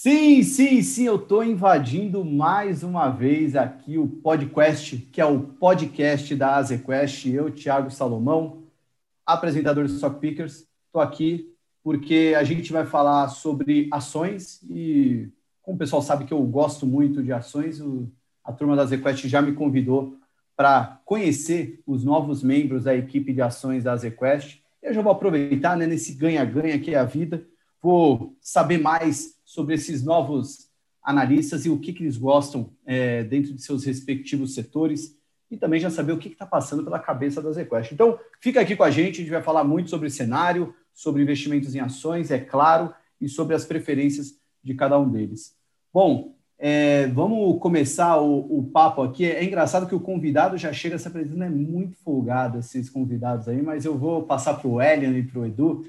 Sim, sim, sim, eu estou invadindo mais uma vez aqui o podcast, que é o podcast da AzeQuest. Eu, Thiago Salomão, apresentador do Stock Pickers, estou aqui porque a gente vai falar sobre ações e, como o pessoal sabe que eu gosto muito de ações, o, a turma da AzeQuest já me convidou para conhecer os novos membros da equipe de ações da AzeQuest. Eu já vou aproveitar né, nesse ganha-ganha que é a vida, vou saber mais sobre esses novos analistas e o que, que eles gostam é, dentro de seus respectivos setores e também já saber o que está passando pela cabeça da ZQuest. Então, fica aqui com a gente, a gente vai falar muito sobre cenário, sobre investimentos em ações, é claro, e sobre as preferências de cada um deles. Bom, é, vamos começar o, o, papo aqui. É engraçado que o convidado já chega se apresentando, é muito folgado esses convidados aí, mas eu vou passar para o Elian e para o Edu,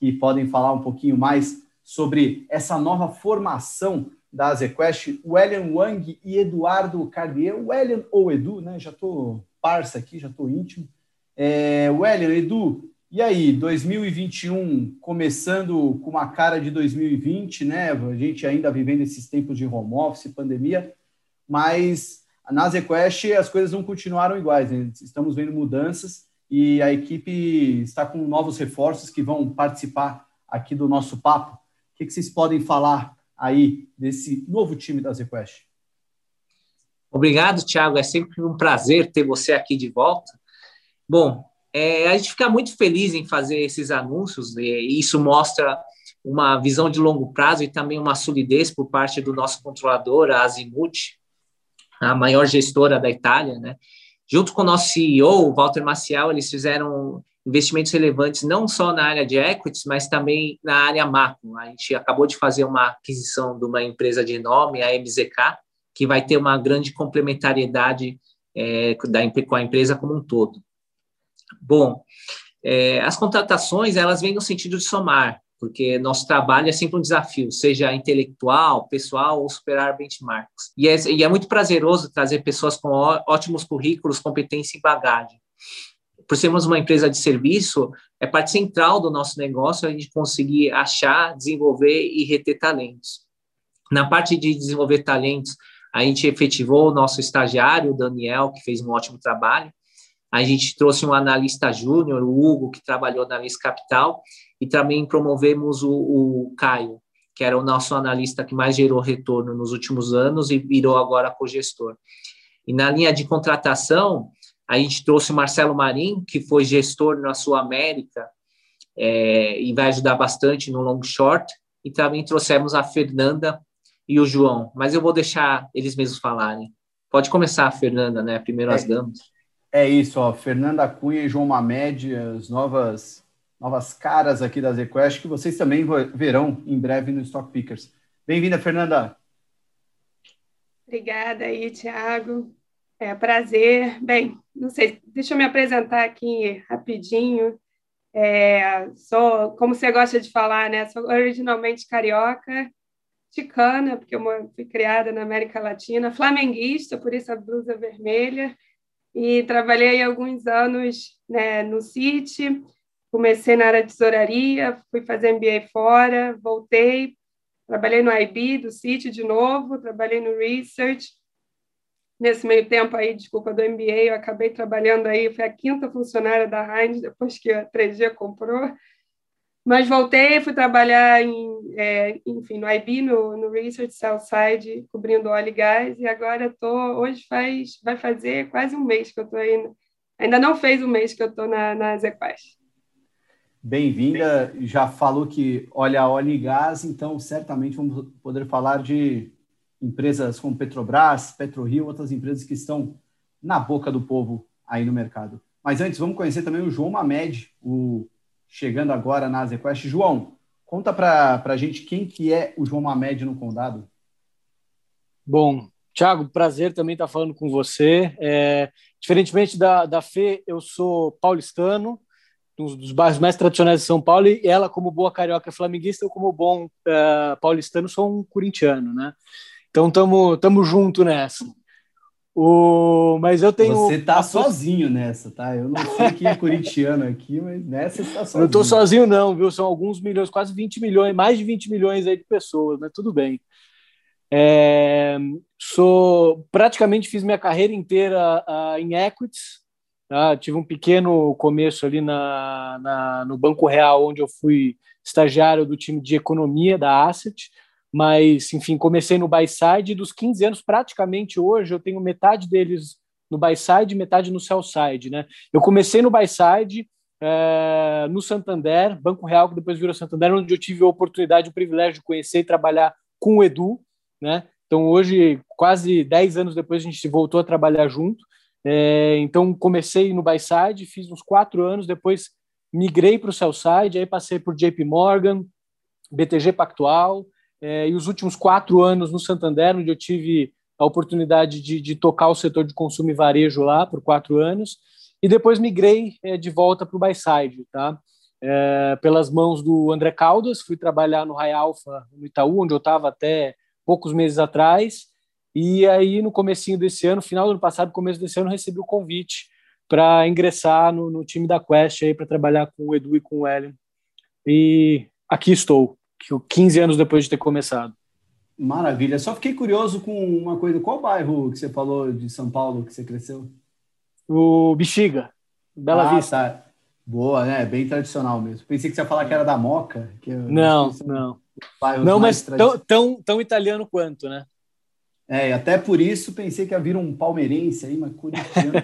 que podem falar um pouquinho mais sobre essa nova formação da Azequest, o Wang e Eduardo Carlier, o ou Edu, né? Já estou parça aqui, já estou íntimo. É, o Elian, Edu, e aí, 2021 começando com uma cara de 2020, né? A gente ainda vivendo esses tempos de home office, pandemia, mas na Zequest as coisas não continuaram iguais, né? estamos vendo mudanças e a equipe está com novos reforços que vão participar aqui do nosso papo que, que vocês podem falar aí desse novo time da ZQuest? Obrigado, Thiago. É sempre um prazer ter você aqui de volta. Bom, é, a gente fica muito feliz em fazer esses anúncios, e isso mostra uma visão de longo prazo e também uma solidez por parte do nosso controlador, a Azimuth, a maior gestora da Itália, né? Junto com o nosso CEO, o Walter Maciel, eles fizeram investimentos relevantes não só na área de equities, mas também na área macro. A gente acabou de fazer uma aquisição de uma empresa de nome, a MZK, que vai ter uma grande complementariedade é, da, com a empresa como um todo. Bom, é, as contratações, elas vêm no sentido de somar, porque nosso trabalho é sempre um desafio, seja intelectual, pessoal ou superar benchmarks. E é, e é muito prazeroso trazer pessoas com ótimos currículos, competência e bagagem por sermos uma empresa de serviço, é parte central do nosso negócio a gente conseguir achar, desenvolver e reter talentos. Na parte de desenvolver talentos, a gente efetivou o nosso estagiário, o Daniel, que fez um ótimo trabalho. A gente trouxe um analista júnior, o Hugo, que trabalhou na Lista Capital, e também promovemos o, o Caio, que era o nosso analista que mais gerou retorno nos últimos anos e virou agora co-gestor. E na linha de contratação, a gente trouxe o Marcelo Marim, que foi gestor na Sul América, é, e vai ajudar bastante no long short. E também trouxemos a Fernanda e o João, mas eu vou deixar eles mesmos falarem. Pode começar, Fernanda, né? Primeiro é, as damas. É isso, ó. Fernanda Cunha e João Mamed, as novas, novas caras aqui da ZQuest, que vocês também verão em breve no Stock Pickers. Bem-vinda, Fernanda. Obrigada aí, Thiago. É, prazer. Bem, não sei, deixa eu me apresentar aqui rapidinho. É, sou, como você gosta de falar, né? Sou originalmente carioca, ticana, porque eu fui criada na América Latina, flamenguista, por isso a blusa vermelha, e trabalhei alguns anos né, no City, comecei na área de tesouraria, fui fazer MBA fora, voltei, trabalhei no IB do City de novo, trabalhei no Research, Nesse meio tempo aí, desculpa, do MBA, eu acabei trabalhando aí, fui a quinta funcionária da Heinz, depois que a 3G comprou. Mas voltei, fui trabalhar em, é, enfim, no IB, no, no Research Southside, cobrindo óleo e gás, e agora estou, hoje faz, vai fazer quase um mês que eu estou aí, ainda não fez um mês que eu estou na, na Zequest. Bem-vinda, já falou que olha óleo e gás, então certamente vamos poder falar de empresas como Petrobras, PetroRio, outras empresas que estão na boca do povo aí no mercado. Mas antes, vamos conhecer também o João Mamed, o chegando agora na Azequest. João, conta para a gente quem que é o João Mamed no Condado. Bom, Thiago, prazer também estar falando com você. É, diferentemente da, da Fê, eu sou paulistano, um dos bairros mais tradicionais de São Paulo, e ela, como boa carioca flamenguista, eu, como bom uh, paulistano, sou um corintiano, né? Então, estamos tamo junto nessa. O, mas eu tenho. Você tá sozinho nessa, tá? Eu não sei quem é corintiano aqui, mas nessa você tá sozinho. Eu não tô sozinho, não, viu? São alguns milhões, quase 20 milhões, mais de 20 milhões aí de pessoas, mas tudo bem. É, sou praticamente fiz minha carreira inteira uh, em equities. Tá? Tive um pequeno começo ali na, na, no Banco Real, onde eu fui estagiário do time de economia da Asset mas, enfim, comecei no buy side dos 15 anos, praticamente hoje, eu tenho metade deles no buy side e metade no sell side, né? Eu comecei no buy side, é, no Santander, Banco Real, que depois virou Santander, onde eu tive a oportunidade, o privilégio de conhecer e trabalhar com o Edu, né? Então, hoje, quase 10 anos depois, a gente voltou a trabalhar junto. É, então, comecei no buy side, fiz uns quatro anos, depois migrei para o sell side, aí passei por JP Morgan, BTG Pactual, é, e os últimos quatro anos no Santander, onde eu tive a oportunidade de, de, tocar o setor de consumo e varejo lá por quatro anos, e depois migrei é, de volta para o Byside, tá? É, pelas mãos do André Caldas, fui trabalhar no Rai Alfa, no Itaú, onde eu estava até poucos meses atrás, e aí no comecinho desse ano, final do ano passado, começo desse ano, recebi o convite para ingressar no, no, time da Quest aí para trabalhar com o Edu e com o Ellen. E aqui estou. 15 anos depois de ter começado. Maravilha. Só fiquei curioso com uma coisa. Qual bairro que você falou de São Paulo que você cresceu? O Bexiga, Bela ah, Vista. Tá. Boa, né? Bem tradicional mesmo. Pensei que você ia falar que era da Moca. Que não, não. Não, mas tão, tão, tão italiano quanto, né? É, até por isso pensei que ia vir um palmeirense aí, mas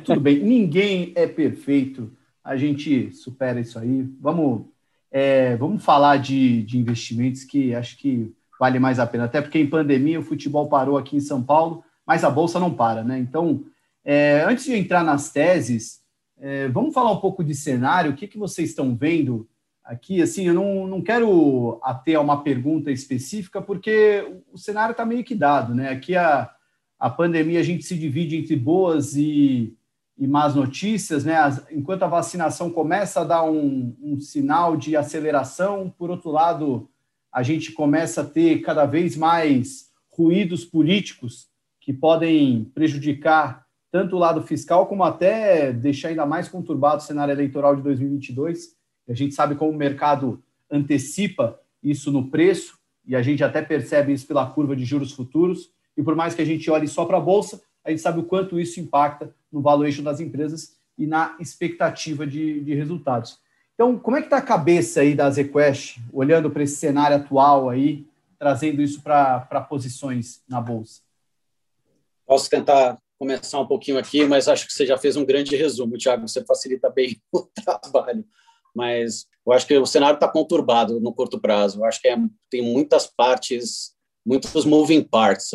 tudo bem. Ninguém é perfeito. A gente supera isso aí. Vamos é, vamos falar de, de investimentos que acho que vale mais a pena, até porque em pandemia o futebol parou aqui em São Paulo, mas a bolsa não para, né? Então, é, antes de entrar nas teses, é, vamos falar um pouco de cenário. O que, que vocês estão vendo aqui? Assim, eu não, não quero ater a uma pergunta específica, porque o cenário está meio que dado, né? Aqui a, a pandemia a gente se divide entre boas e e más notícias, né? Enquanto a vacinação começa a dar um, um, sinal de aceleração, por outro lado, a gente começa a ter cada vez mais ruídos políticos que podem prejudicar tanto o lado fiscal como até deixar ainda mais conturbado o cenário eleitoral de 2022. A gente sabe como o mercado antecipa isso no preço e a gente até percebe isso pela curva de juros futuros. E por mais que a gente olhe só para a bolsa, a gente sabe o quanto isso impacta no valuation das empresas e na expectativa de, de resultados. Então, como é que está a cabeça aí da ZQuest, olhando para esse cenário atual aí, trazendo isso para posições na Bolsa? Posso tentar começar um pouquinho aqui, mas acho que você já fez um grande resumo, Thiago, você facilita bem o trabalho. Mas eu acho que o cenário está conturbado no curto prazo. Eu acho que é, tem muitas partes, muitos moving parts.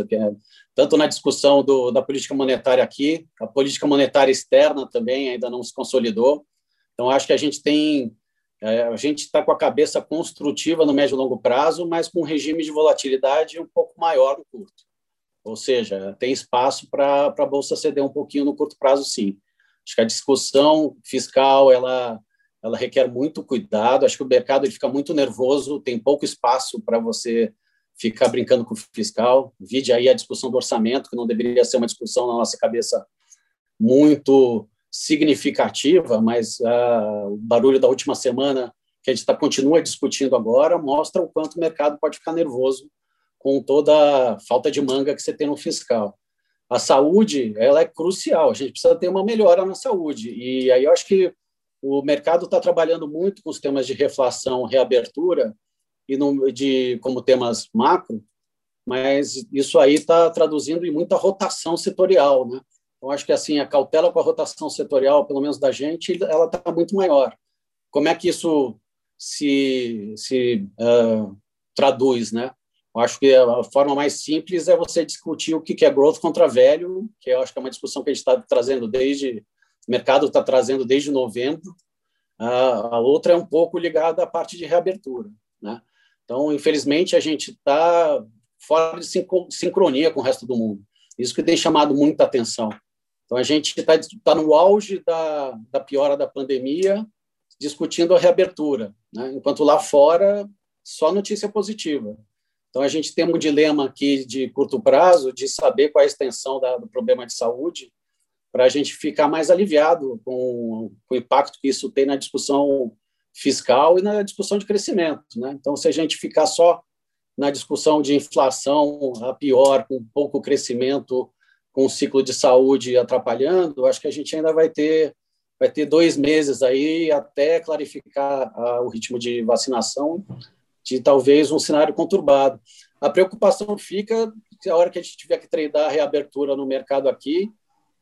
Tanto na discussão do, da política monetária aqui, a política monetária externa também ainda não se consolidou. Então, acho que a gente tem, é, a gente está com a cabeça construtiva no médio e longo prazo, mas com um regime de volatilidade um pouco maior no curto. Ou seja, tem espaço para a bolsa ceder um pouquinho no curto prazo, sim. Acho que a discussão fiscal ela ela requer muito cuidado. Acho que o mercado ele fica muito nervoso, tem pouco espaço para você ficar brincando com o fiscal. Vide aí a discussão do orçamento, que não deveria ser uma discussão na nossa cabeça muito significativa, mas uh, o barulho da última semana que a gente tá, continua discutindo agora mostra o quanto o mercado pode ficar nervoso com toda a falta de manga que você tem no fiscal. A saúde ela é crucial, a gente precisa ter uma melhora na saúde. E aí eu acho que o mercado está trabalhando muito com os temas de reflação, reabertura, e no, de como temas macro, mas isso aí está traduzindo em muita rotação setorial, né? Eu acho que assim a cautela com a rotação setorial, pelo menos da gente, ela está muito maior. Como é que isso se, se uh, traduz, né? Eu acho que a forma mais simples é você discutir o que é growth contra velho, que eu acho que é uma discussão que a gente está trazendo desde o mercado está trazendo desde novembro. A outra é um pouco ligada à parte de reabertura, né? Então, infelizmente, a gente está fora de sincronia com o resto do mundo. Isso que tem chamado muita atenção. Então, a gente está tá no auge da, da piora da pandemia, discutindo a reabertura, né? enquanto lá fora, só notícia positiva. Então, a gente tem um dilema aqui de curto prazo de saber qual é a extensão da, do problema de saúde, para a gente ficar mais aliviado com, com, o impacto que isso tem na discussão fiscal e na discussão de crescimento. Né? Então, se a gente ficar só na discussão de inflação a pior, com pouco crescimento, com o ciclo de saúde atrapalhando, acho que a gente ainda vai ter vai ter dois meses aí até clarificar a, o ritmo de vacinação de talvez um cenário conturbado. A preocupação fica a hora que a gente tiver que treinar a reabertura no mercado aqui,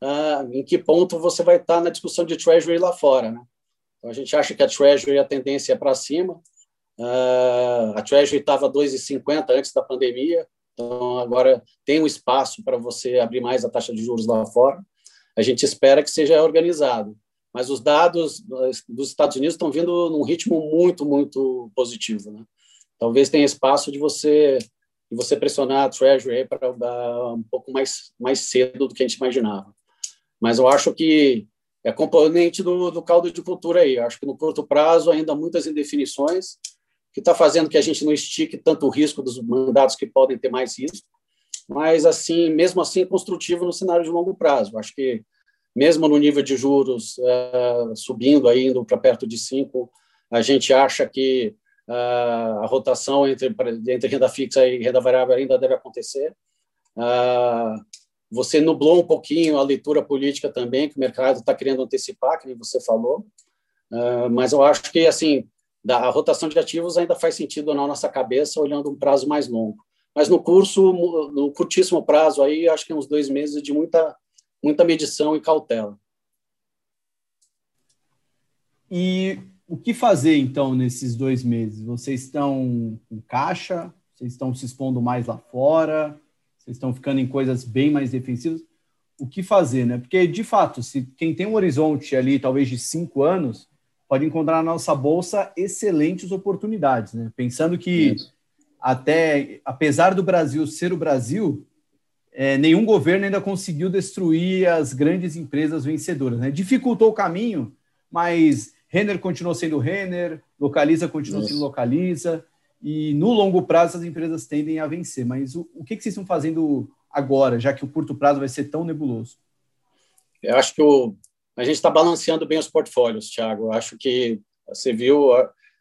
ah, em que ponto você vai estar na discussão de Treasury lá fora. Né? Então, a gente acha que a Treasury, a tendência é para cima, ah, a Treasury estava 2,50 antes da pandemia, então agora tem um espaço para você abrir mais a taxa de juros lá fora. A gente espera que seja organizado mas os dados dos Estados Unidos estão vindo num ritmo muito, muito positivo. Né? Talvez tenha espaço de você de você pressionar a Treasury para um pouco mais, mais cedo do que a gente imaginava. Mas eu acho que é componente do, do caldo de cultura aí. Acho que no curto prazo ainda muitas indefinições, que está fazendo que a gente não estique tanto o risco dos mandatos que podem ter mais risco, mas assim, mesmo assim, construtivo no cenário de longo prazo. Acho que mesmo no nível de juros uh, subindo, aí, indo para perto de 5, a gente acha que uh, a rotação entre, entre renda fixa e renda variável ainda deve acontecer. Uh, você nublou um pouquinho a leitura política também, que o mercado está querendo antecipar, que você falou, mas eu acho que assim a rotação de ativos ainda faz sentido na nossa cabeça, olhando um prazo mais longo. Mas no curso, no curtíssimo prazo, aí acho que uns dois meses de muita muita medição e cautela. E o que fazer, então, nesses dois meses? Vocês estão com caixa? Vocês estão se expondo mais lá fora? Vocês estão ficando em coisas bem mais defensivas? O que fazer, né? Porque, de fato, se quem tem um horizonte ali, talvez de cinco anos, pode encontrar na nossa bolsa excelentes oportunidades, né? Pensando que, Isso. até, apesar do Brasil ser o Brasil, é, nenhum governo ainda conseguiu destruir as grandes empresas vencedoras. Né? Dificultou o caminho, mas Renner continuou sendo Renner, Localiza continuou sendo Localiza, e no longo prazo as empresas tendem a vencer. Mas o, o que, que vocês estão fazendo agora, já que o curto prazo vai ser tão nebuloso? Eu acho que o, a gente está balanceando bem os portfólios, Thiago. Eu acho que você viu,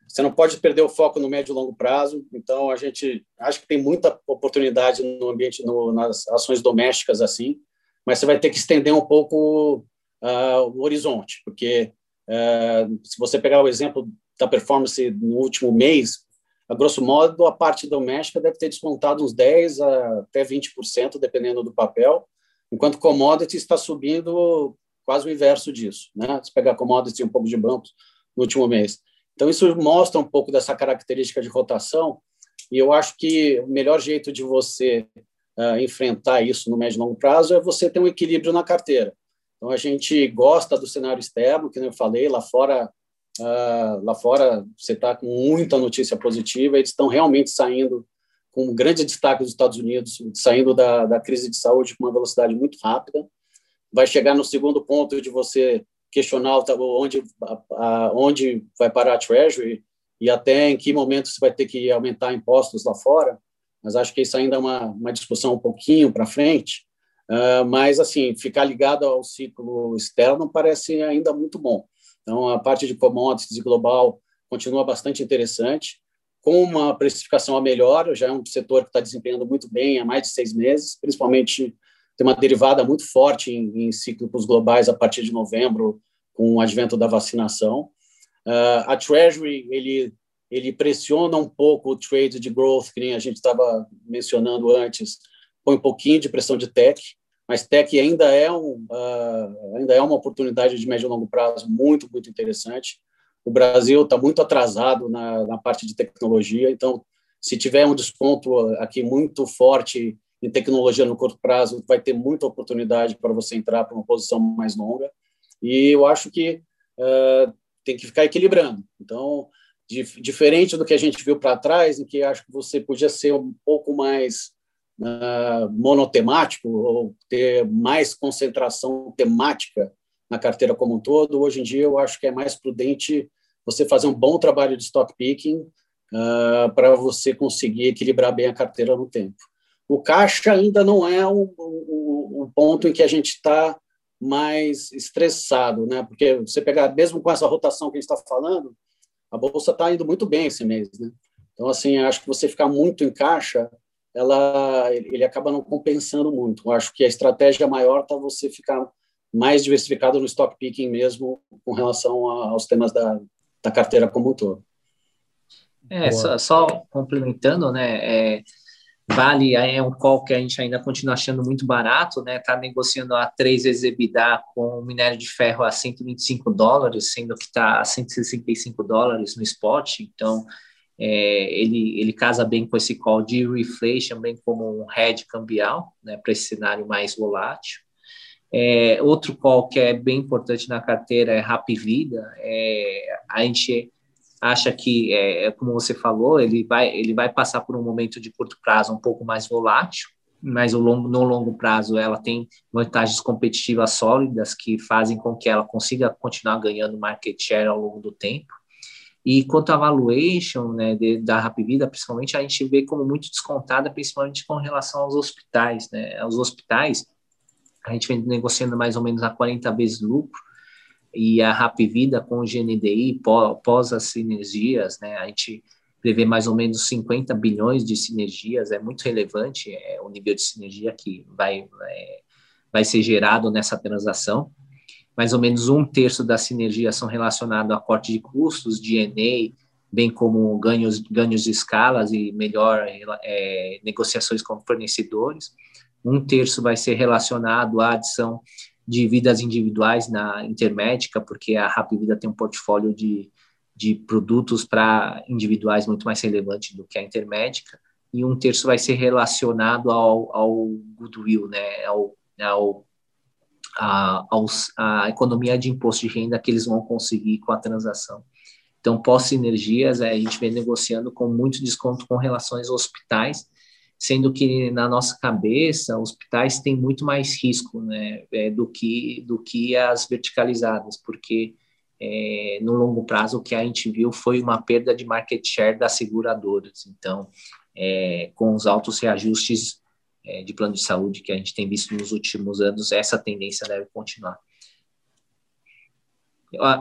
você não pode perder o foco no médio e longo prazo. Então, a gente acho que tem muita oportunidade no ambiente, no, nas ações domésticas, assim, mas você vai ter que estender um pouco uh, o horizonte, porque uh, se você pegar o exemplo da performance no último mês, a grosso modo, a parte doméstica deve ter descontado uns 10% até 20%, dependendo do papel, enquanto commodity está subindo quase o inverso disso. Né? Se pegar commodity um pouco de bancos no último mês. Então, isso mostra um pouco dessa característica de rotação, e eu acho que o melhor jeito de você uh, enfrentar isso no médio e longo prazo é você ter um equilíbrio na carteira. Então, a gente gosta do cenário externo, que eu falei, lá fora, uh, lá fora você está com muita notícia positiva, eles estão realmente saindo com um grande destaque dos Estados Unidos, saindo da, da crise de saúde com uma velocidade muito rápida. Vai chegar no segundo ponto de você questionar onde, onde vai parar a Treasury e até em que momento você vai ter que aumentar impostos lá fora, mas acho que isso ainda é uma, uma discussão um pouquinho para frente. Uh, mas, assim, ficar ligado ao ciclo externo parece ainda muito bom. Então, a parte de commodities global continua bastante interessante, com uma precificação a melhor, já é um setor que está desempenhando muito bem há mais de seis meses, principalmente tem uma derivada muito forte em, em ciclos globais a partir de novembro, com o advento da vacinação. Uh, a Treasury, ele, ele pressiona um pouco o trade de growth, que a gente estava mencionando antes, põe um pouquinho de pressão de tech, mas tech ainda é, um, uh, ainda é uma oportunidade de médio e longo prazo muito, muito interessante. O Brasil está muito atrasado na, na parte de tecnologia, então, se tiver um desconto aqui muito forte em tecnologia no curto prazo, vai ter muita oportunidade para você entrar para uma posição mais longa. E eu acho que uh, tem que ficar equilibrando. Então, dif diferente do que a gente viu para trás, em que acho que você podia ser um pouco mais monotemático ou ter mais concentração temática na carteira como um todo, hoje em dia eu acho que é mais prudente você fazer um bom trabalho de stock picking uh, para você conseguir equilibrar bem a carteira no tempo. O caixa ainda não é o ponto em que a gente está mais estressado, né? Porque você pegar, mesmo com essa rotação que a gente está falando, a bolsa está indo muito bem esse mês, né? Então, assim, acho que você ficar muito em caixa, ela, ele acaba não compensando muito. Eu acho que a estratégia maior está você ficar mais diversificado no stock picking mesmo, com relação aos temas da, da carteira como um todo. É, só, só, complementando, né? É, Vale é um call que a gente ainda continua achando muito barato, né? Está negociando a 3 vezes EBITDA com o minério de ferro a 125 dólares, sendo que está a 165 dólares no spot. Então, é, ele, ele casa bem com esse call de reflation, bem como um hedge cambial, né? Para esse cenário mais volátil. É, outro call que é bem importante na carteira é Rap Vida. É, a gente acha que, é, é, como você falou, ele vai, ele vai passar por um momento de curto prazo um pouco mais volátil, mas longo, no longo prazo ela tem vantagens competitivas sólidas que fazem com que ela consiga continuar ganhando market share ao longo do tempo. E quanto à valuation né, de, da Rapvida, principalmente, a gente vê como muito descontada, principalmente com relação aos hospitais. Né? Os hospitais, a gente vem negociando mais ou menos a 40 vezes lucro, e a Rapvida com o GNDI pós as sinergias, né, a gente prevê mais ou menos 50 bilhões de sinergias, é muito relevante é, o nível de sinergia que vai, é, vai ser gerado nessa transação. Mais ou menos um terço das sinergias são relacionados a corte de custos, DNA, bem como ganhos, ganhos de escalas e melhor é, negociações com fornecedores. Um terço vai ser relacionado à adição de vidas individuais na Intermédica, porque a Rap Vida tem um portfólio de, de produtos para individuais muito mais relevante do que a Intermédica, e um terço vai ser relacionado ao, ao goodwill, né, ao, ao a, a economia de imposto de renda que eles vão conseguir com a transação. Então, pós-sinergias, a gente vem negociando com muito desconto com relações aos hospitais, sendo que na nossa cabeça hospitais têm muito mais risco né, é, do, que, do que as verticalizadas, porque é, no longo prazo o que a gente viu foi uma perda de market share das seguradoras. Então, é, com os altos reajustes é, de plano de saúde que a gente tem visto nos últimos anos, essa tendência deve continuar.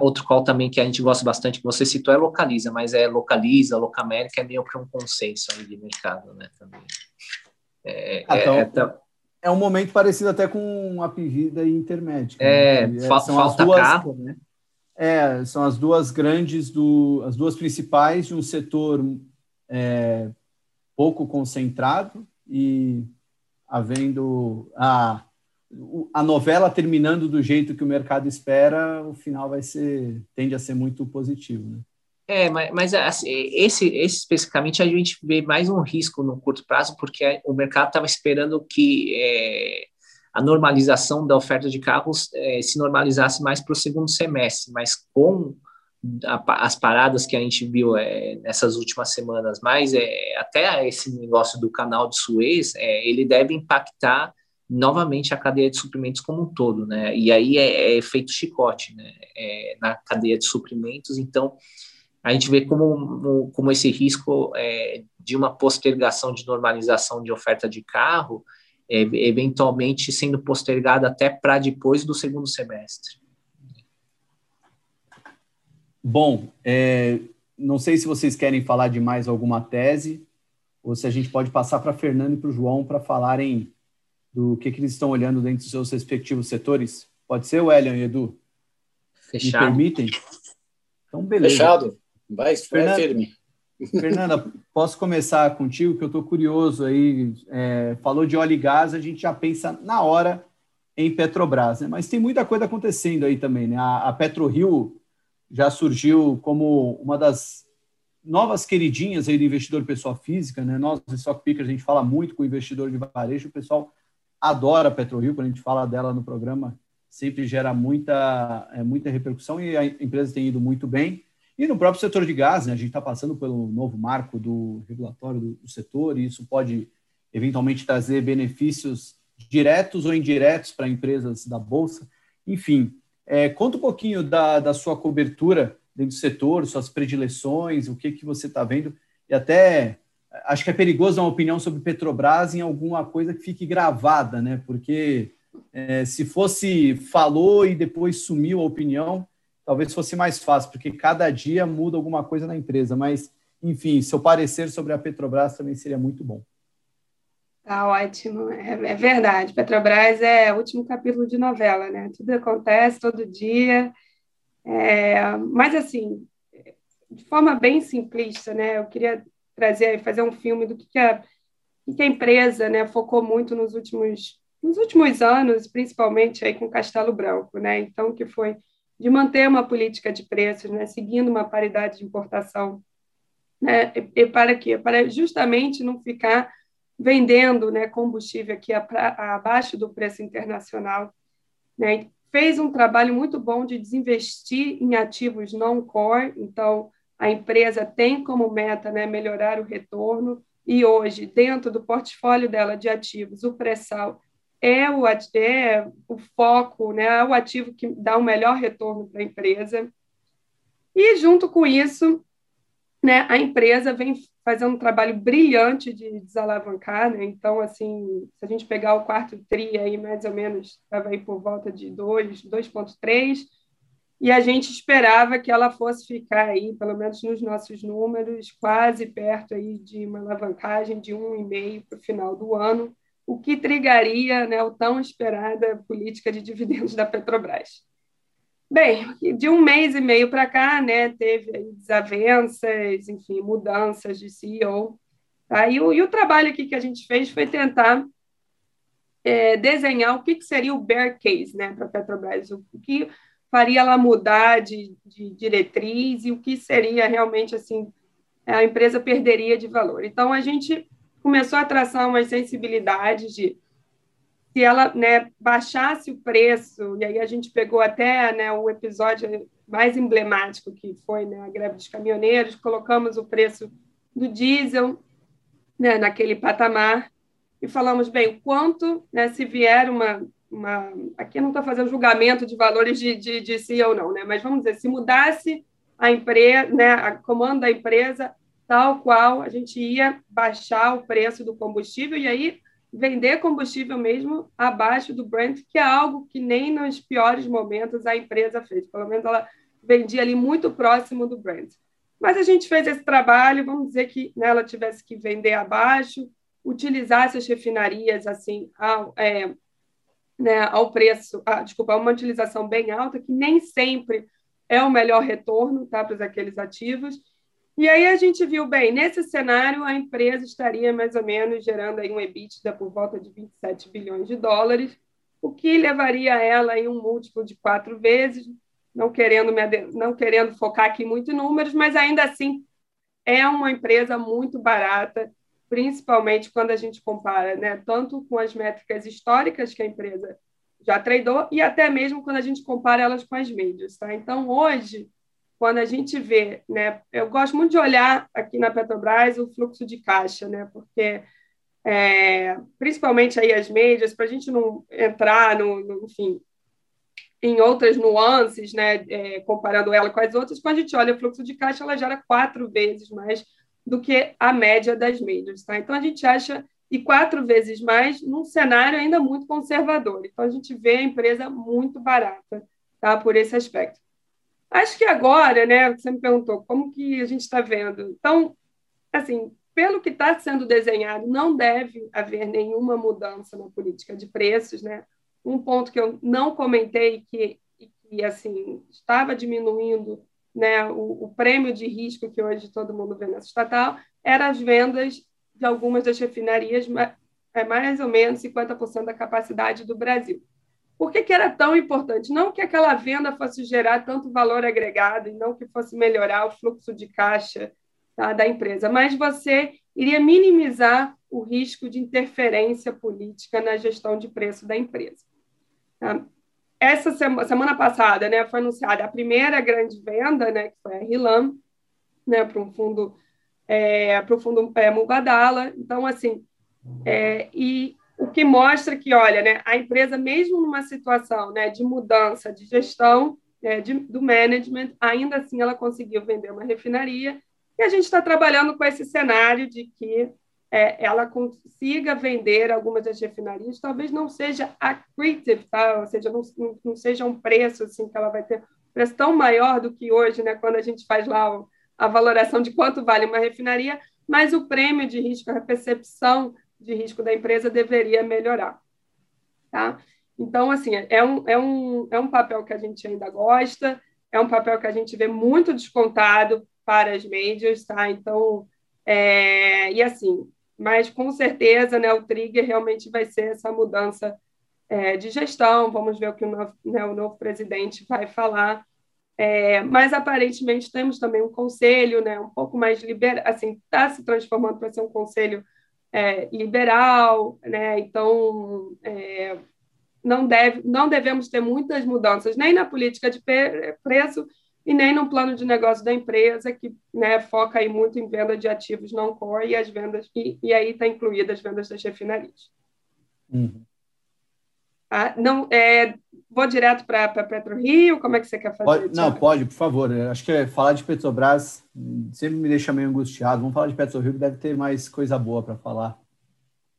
Outro call também que a gente gosta bastante, que você citou, é Localiza, mas é Localiza, Locamérica, é meio que um consenso de mercado, né, também. É, ah, então, é, é, é, um momento parecido até com a Pivida e Intermédica. É, né? fa são falta duas, carro, né? É, são as duas grandes, do, as duas principais de um setor é, pouco concentrado e havendo a a novela terminando do jeito que o mercado espera, o final vai ser tende a ser muito positivo, né? É, mas, mas assim, esse, esse especificamente a gente vê mais um risco no curto prazo, porque o mercado estava esperando que é, a normalização da oferta de carros é, se normalizasse mais para o segundo semestre, mas com as paradas que a gente viu é, nessas últimas semanas, mais é, até esse negócio do canal de Suez, é, ele deve impactar novamente a cadeia de suprimentos como um todo, né? E aí é, é efeito chicote, né? É, na cadeia de suprimentos. Então, a gente vê como, como esse risco é, de uma postergação de normalização de oferta de carro, é, eventualmente sendo postergado até para depois do segundo semestre. Bom, é, não sei se vocês querem falar de mais alguma tese, ou se a gente pode passar para Fernando e para o João para falarem do que, que eles estão olhando dentro dos seus respectivos setores? Pode ser, o Elian e Edu? Fechado. Me permitem? Então, beleza. Fechado. Vai, Fernanda, firme. Fernanda, posso começar contigo, que eu estou curioso aí. É, falou de óleo e gás, a gente já pensa na hora em Petrobras, né? Mas tem muita coisa acontecendo aí também, né? A, a PetroRio já surgiu como uma das novas queridinhas aí do investidor pessoa física, né? Nós, do Stock Pickers, a gente fala muito com o investidor de varejo, o pessoal adora a PetroRio, quando a gente fala dela no programa, sempre gera muita, é, muita repercussão e a empresa tem ido muito bem. E no próprio setor de gás, né, a gente está passando pelo novo marco do regulatório do, setor e isso pode eventualmente trazer benefícios diretos ou indiretos para empresas da Bolsa. Enfim, é, conta um pouquinho da, da sua cobertura dentro do setor, suas predileções, o que, que você está vendo e até acho que é perigoso uma opinião sobre Petrobras em alguma coisa que fique gravada, né? Porque É, se fosse falou e depois sumiu a opinião, talvez fosse mais fácil, porque cada dia muda alguma coisa na empresa. Mas, enfim, seu parecer sobre a Petrobras também seria muito bom. Tá ótimo, é, é, verdade. Petrobras é o último capítulo de novela, né? Tudo acontece todo dia. É, mas, assim, de forma bem simplista, né? Eu queria trazer, fazer um filme do que, que, a, que a empresa né, focou muito nos últimos, nos últimos anos, principalmente aí com Castelo Branco, né? Então, que foi de manter uma política de preços, né? Seguindo uma paridade de importação, né? E, e para quê? Para justamente não ficar vendendo né, combustível aqui a, abaixo do preço internacional. Né? Fez um trabalho muito bom de desinvestir em ativos não core, então a empresa tem como meta né, melhorar o retorno, e hoje, dentro do portfólio dela de ativos, o pré-sal é o, é o foco, né, é o ativo que dá o melhor retorno para a empresa. E, junto com isso, né, a empresa vem fazendo um trabalho brilhante de desalavancar, né? Então, assim, se a gente pegar o quarto TRI aí, mais ou menos, estava aí por volta de 2, 2,3, e a gente esperava que ela fosse ficar aí, pelo menos nos nossos números, quase perto aí de uma alavancagem de 1,5 para o final do ano, o que trigaria né, o tão esperada política de dividendos da Petrobras. Bem, de um mês e meio para cá, né, teve desavenças, enfim, mudanças de CEO. Tá? E, o, e o trabalho aqui que a gente fez foi tentar é, desenhar o que, que, seria o bear case né, para a Petrobras, o, que faria ela mudar de, de diretriz e o que seria realmente assim a empresa perderia de valor. Então, a gente começou a traçar umas sensibilidades de se ela né, baixasse o preço, e aí a gente pegou até né, o episódio mais emblemático, que foi né, a greve dos caminhoneiros, colocamos o preço do diesel né, naquele patamar e falamos, bem, quanto, né, se vier uma, uma... Aqui eu não estou fazendo julgamento de valores de, de, de si ou não, né, mas vamos dizer, se mudasse a empresa, né, a comando da empresa, tal qual a gente ia baixar o preço do combustível, e aí vender combustível mesmo abaixo do Brent, que é algo que nem nos piores momentos a empresa fez. Pelo menos ela vendia ali muito próximo do Brent. Mas a gente fez esse trabalho, vamos dizer que né, ela tivesse que vender abaixo, utilizar essas refinarias assim ao, é, né, ao preço, ah, desculpa, uma utilização bem alta, que nem sempre é o melhor retorno tá, para aqueles ativos, e aí a gente viu, bem, nesse cenário a empresa estaria mais ou menos gerando aí um EBITDA por volta de 27 bilhões de dólares, o que levaria ela em um múltiplo de quatro vezes, não querendo, não querendo focar aqui muito em números, mas ainda assim é uma empresa muito barata, principalmente quando a gente compara, né, tanto com as métricas históricas que a empresa já tradou e até mesmo quando a gente compara elas com as médias, tá? Então, hoje, quando a gente vê, né, eu gosto muito de olhar aqui na Petrobras o fluxo de caixa, né, porque é, principalmente aí as médias, para a gente não entrar no, no, enfim, em outras nuances, né, é, comparando ela com as outras, quando a gente olha o fluxo de caixa, ela gera quatro vezes mais do que a média das médias, tá? Então a gente acha e quatro vezes mais num cenário ainda muito conservador. Então a gente vê a empresa muito barata, tá? Por esse aspecto. Acho que agora, né, você me perguntou como que a gente está vendo. Então, assim, pelo que está sendo desenhado, não deve haver nenhuma mudança na política de preços, né? Um ponto que eu não comentei que, que assim estava diminuindo, né, o, o prêmio de risco que hoje todo mundo vê nessa estatal era as vendas de algumas das refinarias, é mais ou menos 50% da capacidade do Brasil. Por que, que era tão importante? Não que aquela venda fosse gerar tanto valor agregado e não que fosse melhorar o fluxo de caixa tá, da empresa, mas você iria minimizar o risco de interferência política na gestão de preço da empresa. Tá? Essa semana, semana passada né, foi anunciada a primeira grande venda, né, que foi a Rilam, né, para um fundo é, para o fundo é, Mubadala. Então, assim, é, e o que mostra que, olha, né, a empresa, mesmo numa situação né, de mudança de gestão, né, de, do management, ainda assim ela conseguiu vender uma refinaria. E a gente está trabalhando com esse cenário de que é, ela consiga vender algumas das refinarias, talvez não seja accretive, tá? ou seja, não, não seja um preço assim que ela vai ter um preço tão maior do que hoje, né? quando a gente faz lá a valoração de quanto vale uma refinaria, mas o prêmio de risco, a percepção de risco da empresa deveria melhorar. Tá? Então, assim, é um, é, um, é um papel que a gente ainda gosta, é um papel que a gente vê muito descontado para as majors, tá? Então, é, e assim, mas com certeza, né, o trigger realmente vai ser essa mudança é, de gestão. Vamos ver o que o novo, né, o novo presidente vai falar. É, mas aparentemente temos também um conselho, né, um pouco mais liberal, assim, está se transformando para ser um conselho é, liberal, né? Então é, não deve, não devemos ter muitas mudanças nem na política de preço e nem no plano de negócio da empresa, que né, foca aí muito em venda de ativos não core e as vendas, e, e aí está incluída as vendas das refinarias. Uhum. Ah, não, é, vou direto para PetroRio, como é que você quer fazer? Pode, não, pode, por favor. Acho que falar de Petrobras sempre me deixa meio angustiado. Vamos falar de PetroRio, que deve ter mais coisa boa para falar.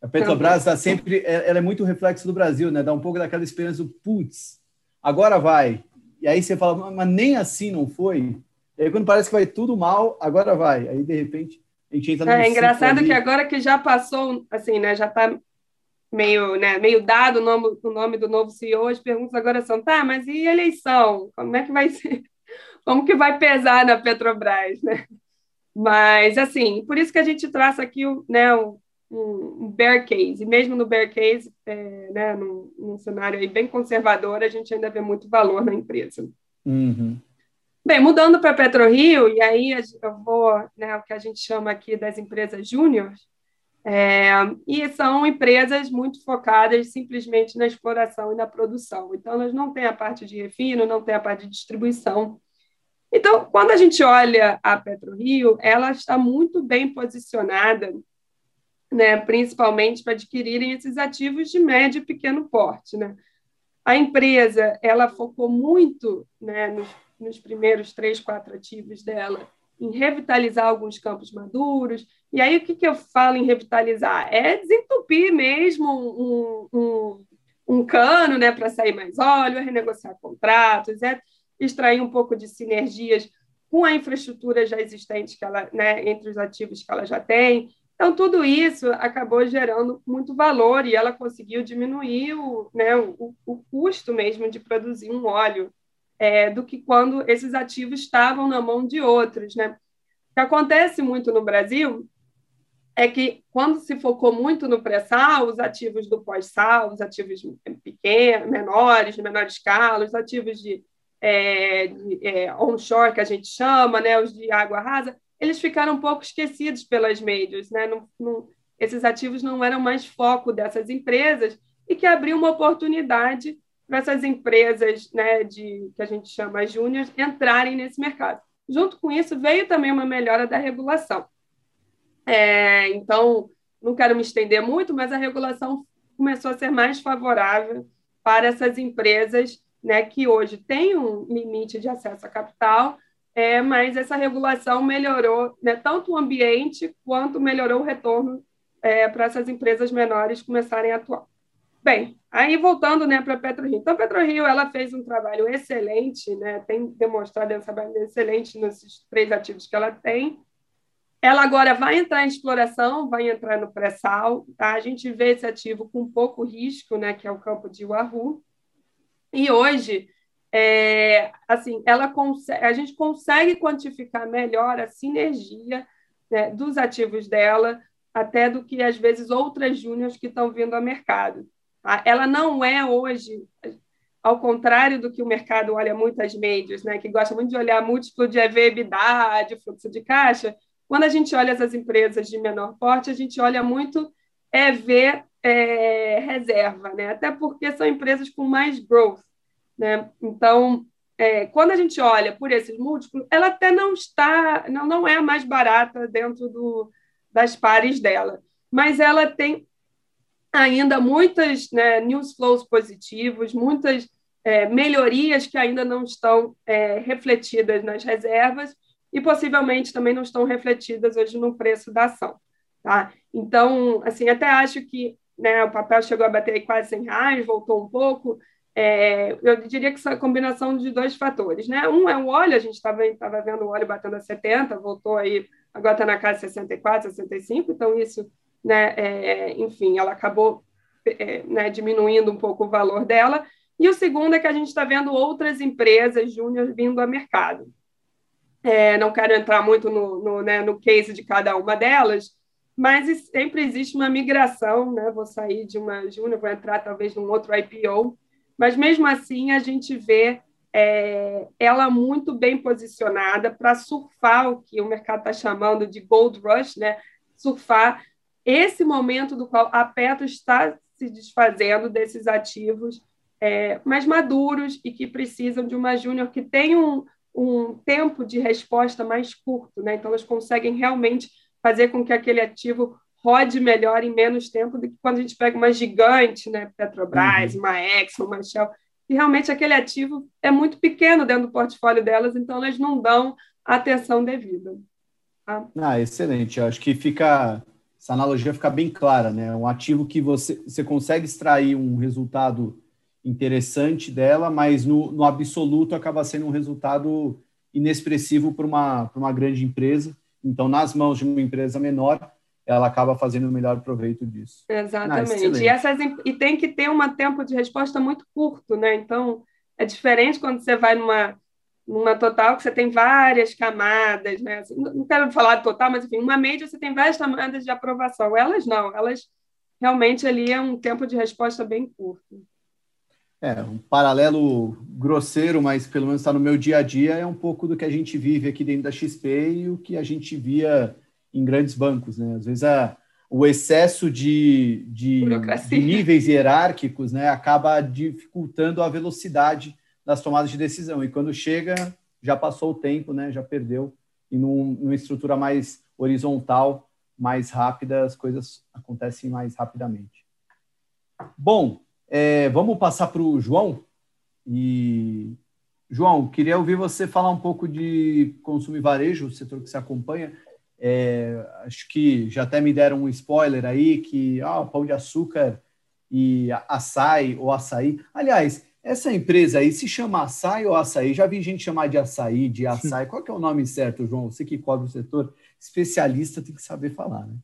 A Petrobras está sempre, é, ela é muito reflexo do Brasil, né? Dá um pouco daquela esperança, putz, agora vai. E aí você fala, mas nem assim não foi. E aí quando parece que vai tudo mal, agora vai. Aí de repente a gente entra no É engraçado que agora que já passou, assim, né, já está meio, né, meio dado o nome, o nome do novo CEO, as perguntas agora são, tá, mas e eleição? Como é que vai ser? Como que vai pesar na Petrobras, né? Mas, assim, por isso que a gente traça aqui né, um, bear case, e mesmo no bear case, é, né, num, num, cenário aí bem conservador, a gente ainda vê muito valor na empresa. Uhum. Bem, mudando para a PetroRio, e aí eu vou, né, o que a gente chama aqui das empresas júnior, é, e são empresas muito focadas simplesmente na exploração e na produção. Então, elas não têm a parte de refino, não têm a parte de distribuição. Então, quando a gente olha a PetroRio, ela está muito bem posicionada né, principalmente para adquirirem esses ativos de médio e pequeno porte. Né? A empresa ela focou muito né, nos, nos primeiros três, quatro ativos dela em revitalizar alguns campos maduros. E aí, o que, que eu falo em revitalizar? É desentupir mesmo um, um, um cano né, para sair mais óleo, é renegociar contratos, é extrair um pouco de sinergias com a infraestrutura já existente que ela, né, entre os ativos que ela já tem, então, tudo isso acabou gerando muito valor e ela conseguiu diminuir o, né, o, o custo mesmo de produzir um óleo é, do que quando esses ativos estavam na mão de outros. Né? O que acontece muito no Brasil é que, quando se focou muito no pré-sal, os ativos do pós-sal, os ativos pequenos, menores, de menor escala, os ativos de, é, de é, onshore, que a gente chama, né, os de água rasa, eles ficaram um pouco esquecidos pelas médias, né? Não, não, esses ativos não eram mais foco dessas empresas e que abriu uma oportunidade para essas empresas, né, de que a gente chama júnior, entrarem nesse mercado. Junto com isso veio também uma melhora da regulação. É, então, não quero me estender muito, mas a regulação começou a ser mais favorável para essas empresas, né, que hoje têm um limite de acesso a capital, é, mas essa regulação melhorou né, tanto o ambiente quanto melhorou o retorno é, para essas empresas menores começarem a atuar. Bem, aí voltando né, para a PetroRio. Então, a PetroRio ela fez um trabalho excelente, né, tem demonstrado um trabalho excelente nesses três ativos que ela tem. Ela agora vai entrar em exploração, vai entrar no pré-sal. Tá? A gente vê esse ativo com pouco risco, né, que é o campo de Wahoo. E hoje, é, assim, ela consegue, a gente consegue quantificar melhor a sinergia né, dos ativos dela, até do que às vezes outras júniores que estão vindo ao mercado. Tá? Ela não é hoje, ao contrário do que o mercado olha muitas médias, né, que gosta muito de olhar múltiplo de EV/EBITDA, de fluxo de caixa. Quando a gente olha essas empresas de menor porte, a gente olha muito EV é, reserva, né? até porque são empresas com mais growth. Né? Então, é, quando a gente olha por esses múltiplos, ela até não está, não, não é a mais barata dentro do, das pares dela, mas ela tem ainda muitas né, news flows positivos, muitas é, melhorias que ainda não estão é, refletidas nas reservas e possivelmente também não estão refletidas hoje no preço da ação. Tá? Então, assim, até acho que né, o papel chegou a bater quase 100 reais, voltou um pouco. É, eu diria que essa combinação de dois fatores. Né? Um é o óleo, a gente estava vendo o óleo batendo a 70, voltou aí, agora está na casa de 64, 65, então isso, né, é, enfim, ela acabou é, né, diminuindo um pouco o valor dela. E o segundo é que a gente está vendo outras empresas júnior vindo ao mercado. É, não quero entrar muito no, no, né, no case de cada uma delas, mas sempre existe uma migração, né? Vou sair de uma júnior, vou entrar talvez num outro IPO, mas mesmo assim a gente vê é, ela muito bem posicionada para surfar o que o mercado está chamando de gold rush, né? Surfar esse momento do qual a Petro está se desfazendo desses ativos é, mais maduros e que precisam de uma júnior que tem um, um tempo de resposta mais curto, né? Então elas conseguem realmente fazer com que aquele ativo rode melhor em menos tempo do que quando a gente pega uma gigante, né, Petrobras, uhum. uma Exxon, uma Shell, e realmente aquele ativo é muito pequeno dentro do portfólio delas, então elas não dão a atenção devida. Tá? Ah, excelente. Eu acho que fica essa analogia fica bem clara, né? Um ativo que você, você consegue extrair um resultado interessante dela, mas no, no absoluto acaba sendo um resultado inexpressivo para uma, para uma grande empresa. Então, nas mãos de uma empresa menor, ela acaba fazendo o melhor proveito disso. Exatamente. Ah, e, essas, e tem que ter um tempo de resposta muito curto, né? Então, é diferente quando você vai numa, numa total que você tem várias camadas, né? Assim, não quero falar de total, mas enfim, uma média você tem várias camadas de aprovação. Elas não, elas realmente ali é um tempo de resposta bem curto. É, um paralelo grosseiro, mas pelo menos está no meu dia a dia, é um pouco do que a gente vive aqui dentro da XP e o que a gente via em grandes bancos. Né? Às vezes a, o excesso de, de, de, níveis hierárquicos né, acaba dificultando a velocidade das tomadas de decisão. E quando chega, já passou o tempo, né, já perdeu. E num, numa estrutura mais horizontal, mais rápida, as coisas acontecem mais rapidamente. Bom, é, vamos passar para o João. E João, queria ouvir você falar um pouco de consumo e varejo, o setor que você acompanha. É, acho que já até me deram um spoiler aí que ah, pão de açúcar e açaí ou açaí. Aliás, essa empresa aí se chama açaí ou açaí? Já vi gente chamar de açaí, de açaí. Qual que é o nome certo, João? Você que cobre o setor, especialista tem que saber falar, né?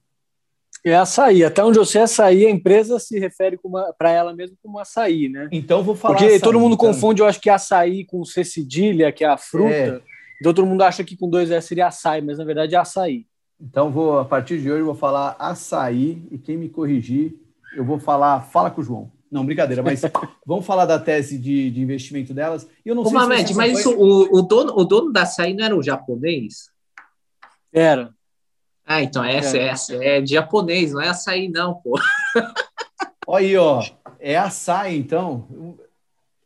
É açaí. Até onde eu sei, açaí, a empresa se refere para ela mesmo como açaí, né? Então vou falar. Porque açaí, todo mundo então. confunde, eu acho que açaí com C cedilha, que é a fruta. É. Então todo mundo acha que com dois S seria açaí, mas na verdade é açaí. Então vou, a partir de hoje, eu vou falar açaí e quem me corrigir, eu vou falar, fala com o João. Não, brincadeira, mas vamos falar da tese de, de investimento delas. E eu não Ô, sei Mamed, se mas isso, o, o, dono, o dono da açaí não era o japonês? Era. Ah, então essa é, essa é de japonês, não é açaí, não, pô. Olha aí, ó. É açaí, então.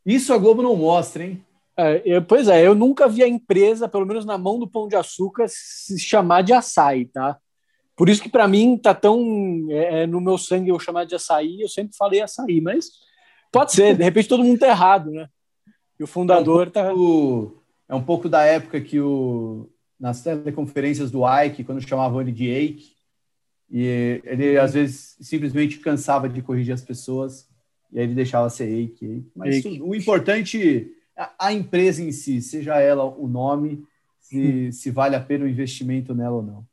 Isso a Globo não mostra, hein? É, eu, pois é, eu nunca vi a empresa, pelo menos na mão do Pão de Açúcar, se chamar de açaí, tá? Por isso que para mim tá tão é, é, no meu sangue eu chamar de açaí, eu sempre falei açaí, mas pode ser, de repente todo mundo tá errado, né? E o fundador é um pouco, tá. É um pouco da época que o, nas teleconferências do Ike, quando chamavam ele de Ike, e ele às vezes simplesmente cansava de corrigir as pessoas, e aí ele deixava ser Ike. Ike. Mas o importante, a, a empresa em si, seja ela o nome, se, se vale a pena o investimento nela ou não.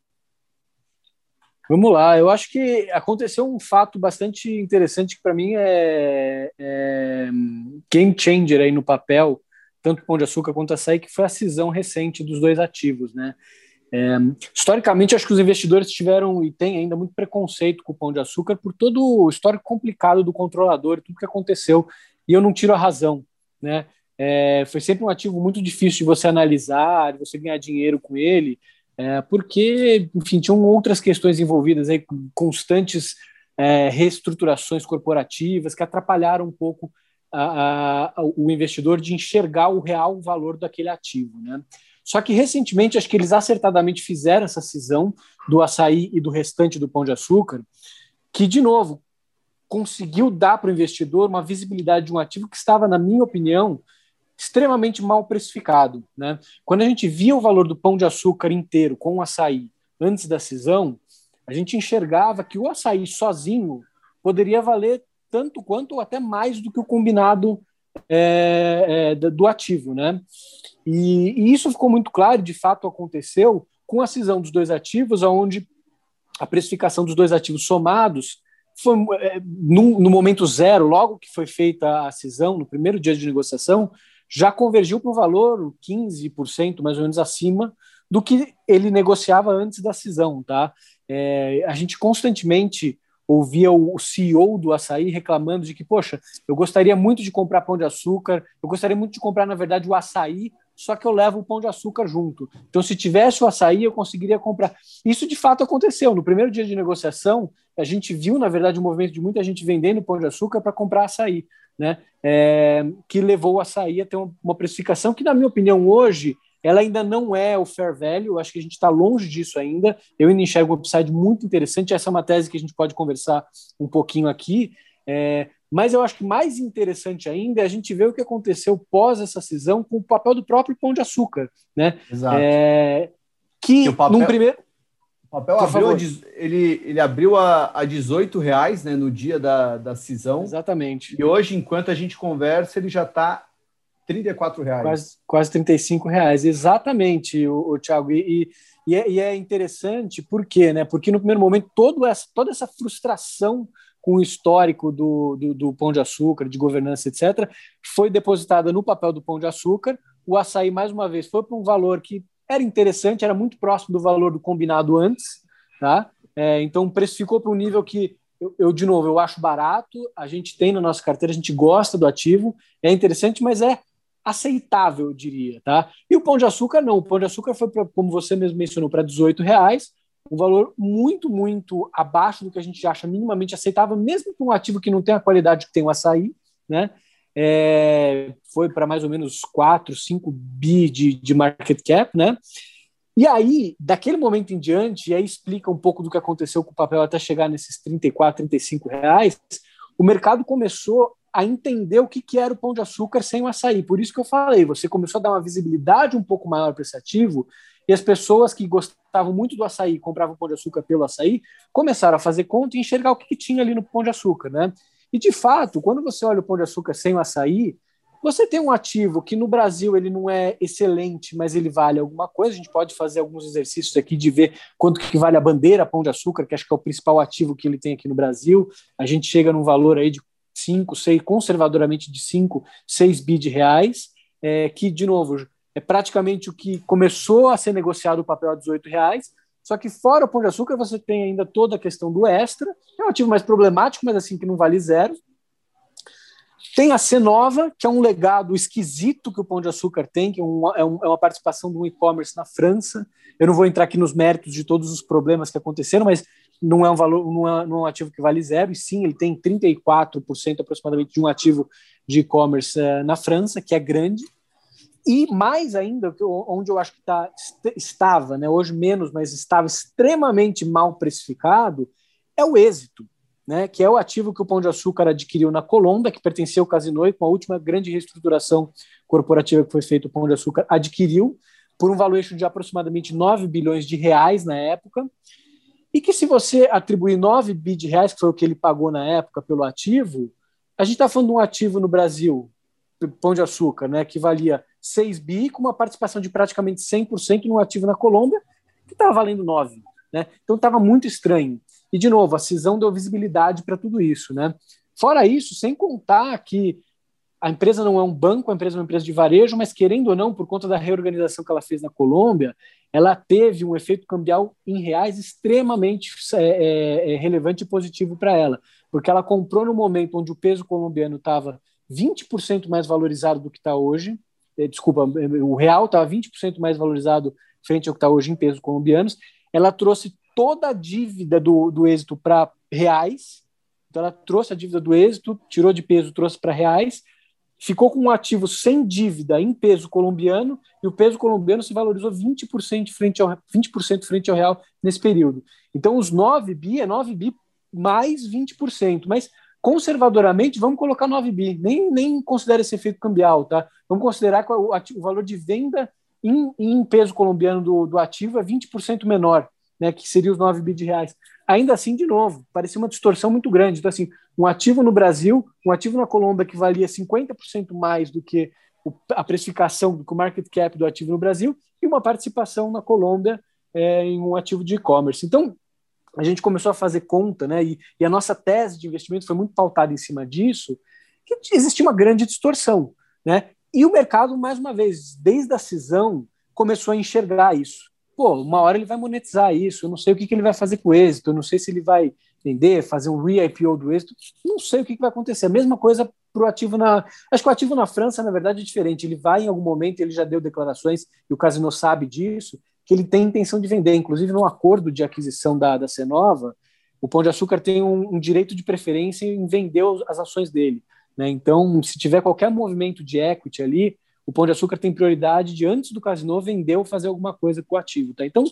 Vamos lá, eu acho que aconteceu um fato bastante interessante que para mim é, é, game changer aí no papel, tanto o Pão de Açúcar quanto a Açaí, que foi a cisão recente dos dois ativos, né? É, historicamente, acho que os investidores tiveram e têm ainda muito preconceito com o Pão de Açúcar por todo o histórico complicado do controlador, tudo que aconteceu, e eu não tiro a razão, né? É, foi sempre um ativo muito difícil de você analisar, de você ganhar dinheiro com ele, é, porque, enfim, tinham outras questões envolvidas aí, constantes é, reestruturações corporativas que atrapalharam um pouco a, a, o investidor de enxergar o real valor daquele ativo. Né? Só que recentemente, acho que eles acertadamente fizeram essa cisão do açaí e do restante do pão de açúcar, que, de novo, conseguiu dar para o investidor uma visibilidade de um ativo que estava, na minha opinião, extremamente mal precificado. Né? Quando a gente via o valor do pão de açúcar inteiro com o açaí antes da cisão, a gente enxergava que o açaí sozinho poderia valer tanto quanto ou até mais do que o combinado é, é, do ativo, né? E, e, isso ficou muito claro, de fato aconteceu com a cisão dos dois ativos, onde a precificação dos dois ativos somados foi é, no, no, momento zero, logo que foi feita a cisão, no primeiro dia de negociação, já convergiu para um valor 15% mais ou menos acima do que ele negociava antes da cisão, tá? É, a gente constantemente ouvia o CEO do açaí reclamando de que, poxa, eu gostaria muito de comprar pão de açúcar, eu gostaria muito de comprar, na verdade, o açaí, só que eu levo o pão de açúcar junto. Então, se tivesse o açaí, eu conseguiria comprar. Isso de fato aconteceu. No primeiro dia de negociação, a gente viu, na verdade, um movimento de muita gente vendendo pão de açúcar para comprar açaí, né? É, que levou o açaí a ter uma precificação que, na minha opinião, hoje ela ainda não é o fair value, acho que a gente está longe disso ainda. Eu ainda enxergo um upside muito interessante. Essa é uma tese que a gente pode conversar um pouquinho aqui. É, mas eu acho que mais interessante ainda é a gente ver o que aconteceu pós essa cisão com o papel do próprio Pão de Açúcar, né? Exato. É, que, papel, num primeiro o papel abriu, ele, ele abriu a, a 18 reais né, no dia da, da cisão. Exatamente. E hoje, enquanto a gente conversa, ele já está 34 reais. Quase, quase 35 reais, exatamente, o, o Thiago. E, e, é, e é interessante, por quê? Né? Porque no primeiro momento, todo essa, toda essa frustração com o histórico do, do, do, Pão de Açúcar, de governança, etc., foi depositada no papel do Pão de Açúcar. O açaí, mais uma vez, foi para um valor que era interessante, era muito próximo do valor do combinado antes, tá? É, então precificou para um nível que eu, eu, de novo, eu acho barato, a gente tem na nossa carteira, a gente gosta do ativo, é interessante, mas é aceitável, eu diria, tá? E o pão de açúcar não, o pão de açúcar foi, pra, como você mesmo mencionou, para 18 reais, um valor muito, muito abaixo do que a gente acha minimamente aceitável, mesmo para um ativo que não tem a qualidade que tem o açaí, né? É, foi para mais ou menos 4, 5 bi de, de market cap, né? E aí, daquele momento em diante, e aí explica um pouco do que aconteceu com o papel até chegar nesses 34, 35 reais, o mercado começou a entender o que, que era o pão de açúcar sem o açaí. Por isso que eu falei, você começou a dar uma visibilidade um pouco maior para esse ativo, e as pessoas que gostavam muito do açaí, compravam pão de açúcar pelo açaí, começaram a fazer conta e enxergar o que, que tinha ali no pão de açúcar, né? E de fato, quando você olha o pão de açúcar sem o açaí, você tem um ativo que no Brasil ele não é excelente, mas ele vale alguma coisa. A gente pode fazer alguns exercícios aqui de ver quanto que vale a bandeira Pão de Açúcar, que acho que é o principal ativo que ele tem aqui no Brasil. A gente chega num valor aí de 5, 6, conservadoramente de 5, 6 bi de reais, é, que, de novo, é praticamente o que começou a ser negociado o papel a 18 reais, só que fora o Pão de Açúcar você tem ainda toda a questão do extra, é um ativo mais problemático, mas assim que não vale zero. Tem a Cenova, que é um legado esquisito que o Pão de Açúcar tem, que é, um, é, um, é uma participação do e-commerce na França. Eu não vou entrar aqui nos méritos de todos os problemas que aconteceram, mas não é um valor, não é, não é um ativo que vale zero, e sim, ele tem 34% aproximadamente de um ativo de e-commerce uh, na França, que é grande. E mais ainda, onde eu acho que tá, estava, né, hoje menos, mas estava extremamente mal precificado, é o êxito, né, que é o ativo que o Pão de Açúcar adquiriu na Colômbia, que pertencia ao Casino, e com a última grande reestruturação corporativa que foi feita, o Pão de Açúcar adquiriu por um valuation de aproximadamente 9 bilhões de reais na época, e que se você atribuir 9 bi de reais, que foi o que ele pagou na época pelo ativo, a gente está falando de um ativo no Brasil, Pão de Açúcar, né, que valia 6 bi, com uma participação de praticamente 100% no ativo na Colômbia, que estava valendo 9. Né? Então estava muito estranho. E, de novo, a cisão deu visibilidade para tudo isso. Né? Fora isso, sem contar que a empresa não é um banco, a empresa é uma empresa de varejo, mas querendo ou não, por conta da reorganização que ela fez na Colômbia, ela teve um efeito cambial em reais extremamente é, é, é relevante e positivo para ela, porque ela comprou no momento onde o peso colombiano estava 20% mais valorizado do que está hoje, desculpa, o real estava 20% mais valorizado frente ao que está hoje em pesos colombianos, ela trouxe toda a dívida do, do êxito para reais, então ela trouxe a dívida do êxito, tirou de peso, trouxe para reais, ficou com um ativo sem dívida em peso colombiano e o peso colombiano se valorizou 20% frente ao 20% frente ao real nesse período. Então os 9 bi é 9 bi mais 20%, mas conservadoramente vamos colocar 9 bi, nem nem considera esse efeito cambial, tá? Vamos considerar que o, o valor de venda em, em peso colombiano do, do ativo é 20% menor. né, que seria os 9 bi de reais. Ainda assim, de novo, parecia uma distorção muito grande. Então, assim, um ativo no Brasil, um ativo na Colômbia que valia 50% mais do que a precificação, do que o market cap do ativo no Brasil, e uma participação na Colômbia é, em um ativo de e-commerce. Então, a gente começou a fazer conta, né, e, e a nossa tese de investimento foi muito pautada em cima disso, que existia uma grande distorção. Né? E o mercado, mais uma vez, desde a cisão, começou a enxergar isso. Pô, uma hora ele vai monetizar isso, eu não sei o que, que ele vai fazer com o êxito, eu não sei se ele vai vender, fazer um re-IPO do êxito, não sei o que, que vai acontecer. A mesma coisa para o ativo na. Acho que o ativo na França, na verdade, é diferente. Ele vai em algum momento, ele já deu declarações, e o Casino sabe disso, que ele tem intenção de vender. Inclusive, no acordo de aquisição da, da Cenova, o Pão de Açúcar tem um, um direito de preferência em vender as ações dele. Né? Então, se tiver qualquer movimento de equity ali, o Pão de Açúcar tem prioridade de, antes do casino, vender ou fazer alguma coisa com o ativo. Tá? Então,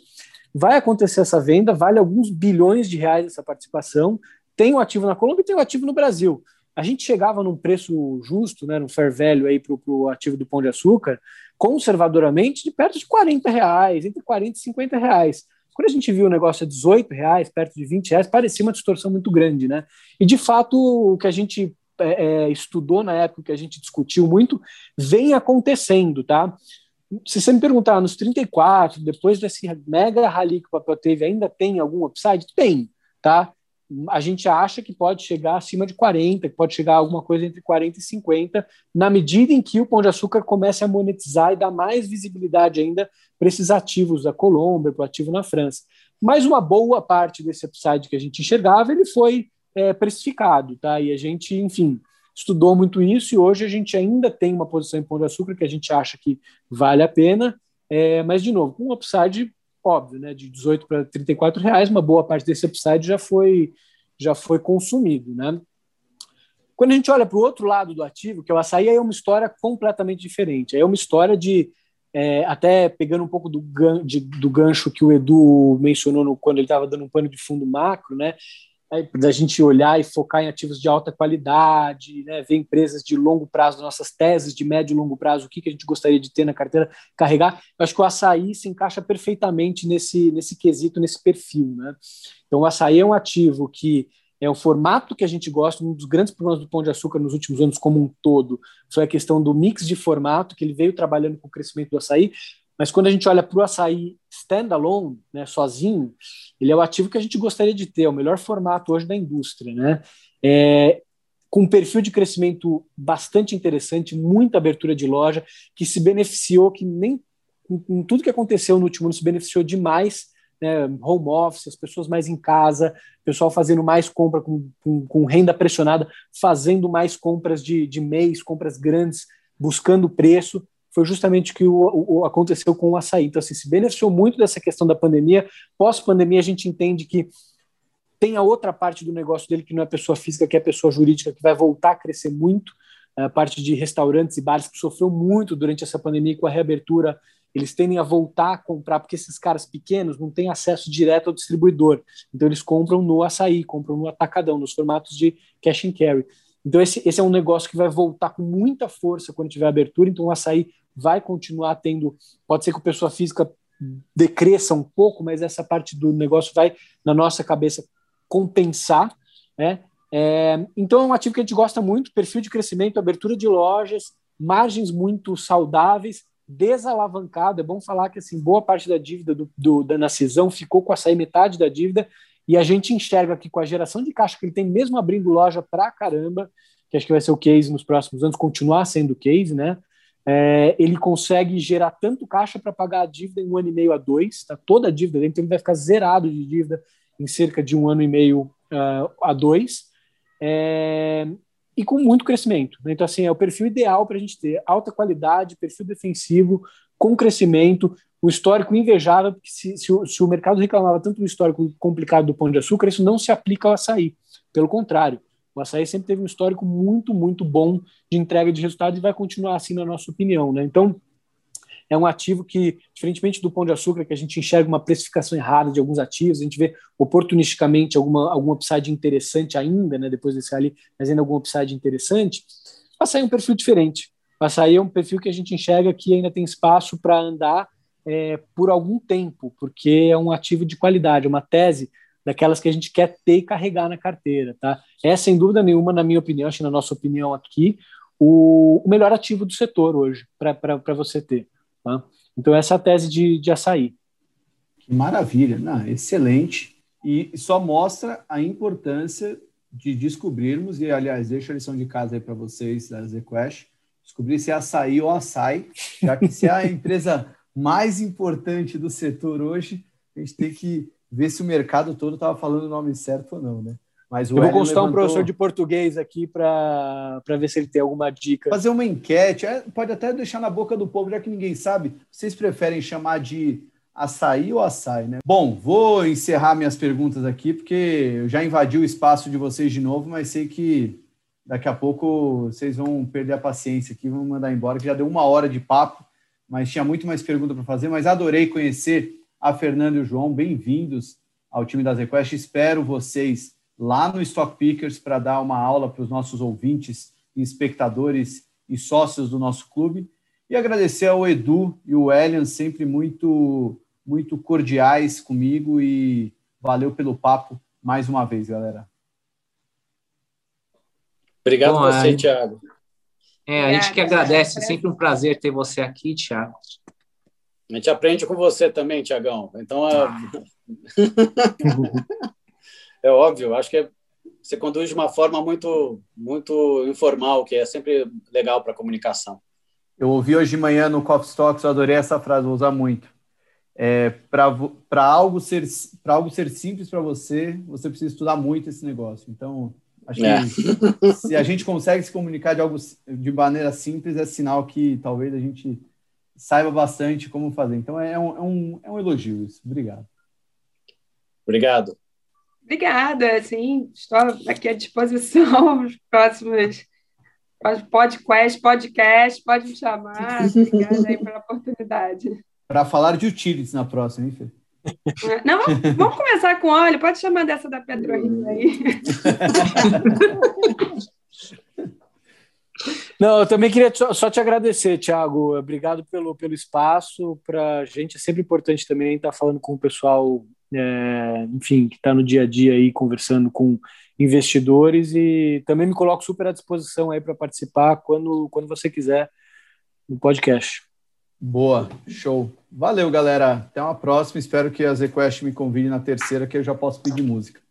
vai acontecer essa venda, vale alguns bilhões de reais essa participação. Tem o ativo na Colômbia e tem o ativo no Brasil. A gente chegava num preço justo, né, num fair value para o ativo do Pão de Açúcar, conservadoramente, de perto de 40 reais, entre 40 e 50 reais. Quando a gente viu o negócio a 18 reais, perto de 20 reais, parecia uma distorção muito grande, né? E de fato, o que a gente é, é, estudou na época, que a gente discutiu muito, vem acontecendo, tá? Se você me perguntar, nos 34, depois desse mega rally que o papel teve, ainda tem algum upside? Tem, tá? A gente acha que pode chegar acima de 40, que pode chegar a alguma coisa entre 40 e 50, na medida em que o Pão de Açúcar comece a monetizar e dar mais visibilidade ainda para esses ativos da Colômbia, para o ativo na França. Mas uma boa parte desse upside que a gente enxergava, ele foi é, precificado, tá? E a gente, enfim, estudou muito isso e hoje a gente ainda tem uma posição em Pão de Açúcar que a gente acha que vale a pena, é, mas de novo, com um upside óbvio, né, de 18 para 34 reais, uma boa parte desse upside já foi já foi consumido, né? Quando a gente olha para o outro lado do ativo, que é o açaí, aí é uma história completamente diferente. É uma história de é, até pegando um pouco do, gan, de, do gancho que o Edu mencionou no, quando ele estava dando um pano de fundo macro, né? Da gente olhar e focar em ativos de alta qualidade, né, ver empresas de longo prazo, nossas teses de médio e longo prazo, o que, que a gente gostaria de ter na carteira, carregar. Eu acho que o açaí se encaixa perfeitamente nesse, nesse quesito, nesse perfil. Né? Então, o açaí é um ativo que é um formato que a gente gosta, um dos grandes problemas do Pão de Açúcar nos últimos anos como um todo foi a questão do mix de formato, que ele veio trabalhando com o crescimento do açaí, mas quando a gente olha para o açaí standalone, né, sozinho, ele é o ativo que a gente gostaria de ter, é o melhor formato hoje da indústria. Né? É, com um perfil de crescimento bastante interessante, muita abertura de loja, que se beneficiou, que nem com, tudo que aconteceu no último ano se beneficiou demais, né, home office, as pessoas mais em casa, pessoal fazendo mais compra com, com, com renda pressionada, fazendo mais compras de, de mês, compras grandes, buscando preço foi justamente que o, o, aconteceu com o açaí. Então, assim, se beneficiou muito dessa questão da pandemia. Pós-pandemia, a gente entende que tem a outra parte do negócio dele, que não é pessoa física, que é pessoa jurídica, que vai voltar a crescer muito. A parte de restaurantes e bares, que sofreu muito durante essa pandemia com a reabertura, eles tendem a voltar a comprar, porque esses caras pequenos não têm acesso direto ao distribuidor. Então, eles compram no açaí, compram no atacadão, nos formatos de cash and carry. Então, esse, esse é um negócio que vai voltar com muita força quando tiver abertura. Então, o açaí vai continuar tendo. Pode ser que a pessoa física decresça um pouco, mas essa parte do negócio vai, na nossa cabeça, compensar. Né? É, então, é um ativo que a gente gosta muito: perfil de crescimento, abertura de lojas, margens muito saudáveis, desalavancado. É bom falar que assim, boa parte da dívida do, do, da, na cisão ficou com a sair metade da dívida. E a gente enxerga aqui com a geração de caixa que ele tem, mesmo abrindo loja pra caramba, que acho que vai ser o case nos próximos anos, continuar sendo o case, né? É, ele consegue gerar tanto caixa para pagar a dívida em um ano e meio a dois, tá? toda a dívida dele, então ele vai ficar zerado de dívida em cerca de um ano e meio uh, a dois, é, e com muito crescimento. Né? Então, assim, é o perfil ideal para a gente ter alta qualidade, perfil defensivo, com crescimento, o histórico invejável, porque se, se, o, se o mercado reclamava tanto do histórico complicado do pão de açúcar, isso não se aplica ao açaí. Pelo contrário, o açaí sempre teve um histórico muito, muito bom de entrega de resultados e vai continuar assim, na nossa opinião. Né? Então, é um ativo que, diferentemente do pão de açúcar, que a gente enxerga uma precificação errada de alguns ativos, a gente vê oportunisticamente alguma, algum upside interessante ainda, né, depois desse ali, mas ainda algum upside interessante, açaí é um perfil diferente. Açaí é um perfil que a gente enxerga que ainda tem espaço para andar é, por algum tempo, porque é um ativo de qualidade, uma tese daquelas que a gente quer ter e carregar na carteira. Tá? É, sem dúvida nenhuma, na minha opinião, acho que na nossa opinião aqui, o, o melhor ativo do setor hoje para você ter. Tá? Então, essa é a tese de, de açaí. Que maravilha, Não, excelente. E só mostra a importância de descobrirmos, e aliás, deixo a lição de casa aí para vocês da ZQuest, descobrir se é açaí ou açaí, já que se é a empresa mais importante do setor hoje, a gente tem que ver se o mercado todo estava falando o nome certo ou não, né? Mas Eu vou consultar levantou... um professor de português aqui para ver se ele tem alguma dica. Fazer uma enquete, é, pode até deixar na boca do povo, já que ninguém sabe. Vocês preferem chamar de açaí ou açaí, né? Bom, vou encerrar minhas perguntas aqui, porque eu já invadi o espaço de vocês de novo, mas sei que daqui a pouco vocês vão perder a paciência aqui, vão mandar embora, que já deu uma hora de papo, mas tinha muito mais pergunta para fazer, mas adorei conhecer a Fernanda e o João, bem-vindos ao time da ZQuest, espero vocês lá no Stock Pickers para dar uma aula para os nossos ouvintes, espectadores e sócios do nosso clube, e agradecer ao Edu e o Elian, sempre muito, muito cordiais comigo, e valeu pelo papo mais uma vez, galera. Obrigado Bom, você. Thiago. É, a gente que agradece, é sempre um prazer ter você aqui, Thiago. A gente aprende com você também, Tiagão. Então, é... é óbvio, acho que é... você conduz de uma forma muito, muito informal, que é sempre legal para a comunicação. Eu ouvi hoje de manhã no Coffee Stocks, eu adorei essa frase, vou usar muito. É, para algo ser para algo ser simples para você, você precisa estudar muito esse negócio. Então, Acho é. que se a gente consegue se comunicar de algo de maneira simples, é sinal que talvez a gente saiba bastante como fazer. Então é um, é um, é um elogio isso. Obrigado. Obrigado. Obrigada, sim, estou aqui à disposição os próximos podcast, podcast, pode me chamar. Obrigada aí pela oportunidade. Para falar de utilities na próxima, hein, Fê? Não, vamos começar com óleo. Pode chamar dessa da Pedro aí. Não, eu também queria só te agradecer, Thiago. Obrigado pelo, pelo espaço. Para a gente é sempre importante também estar falando com o pessoal, é, enfim, que está no dia a dia aí conversando com investidores e também me coloco super à disposição aí para participar quando, quando você quiser no podcast. Boa, show. Valeu, galera. Até uma próxima. Espero que a ZQuest me convide na terceira, que eu já posso pedir música.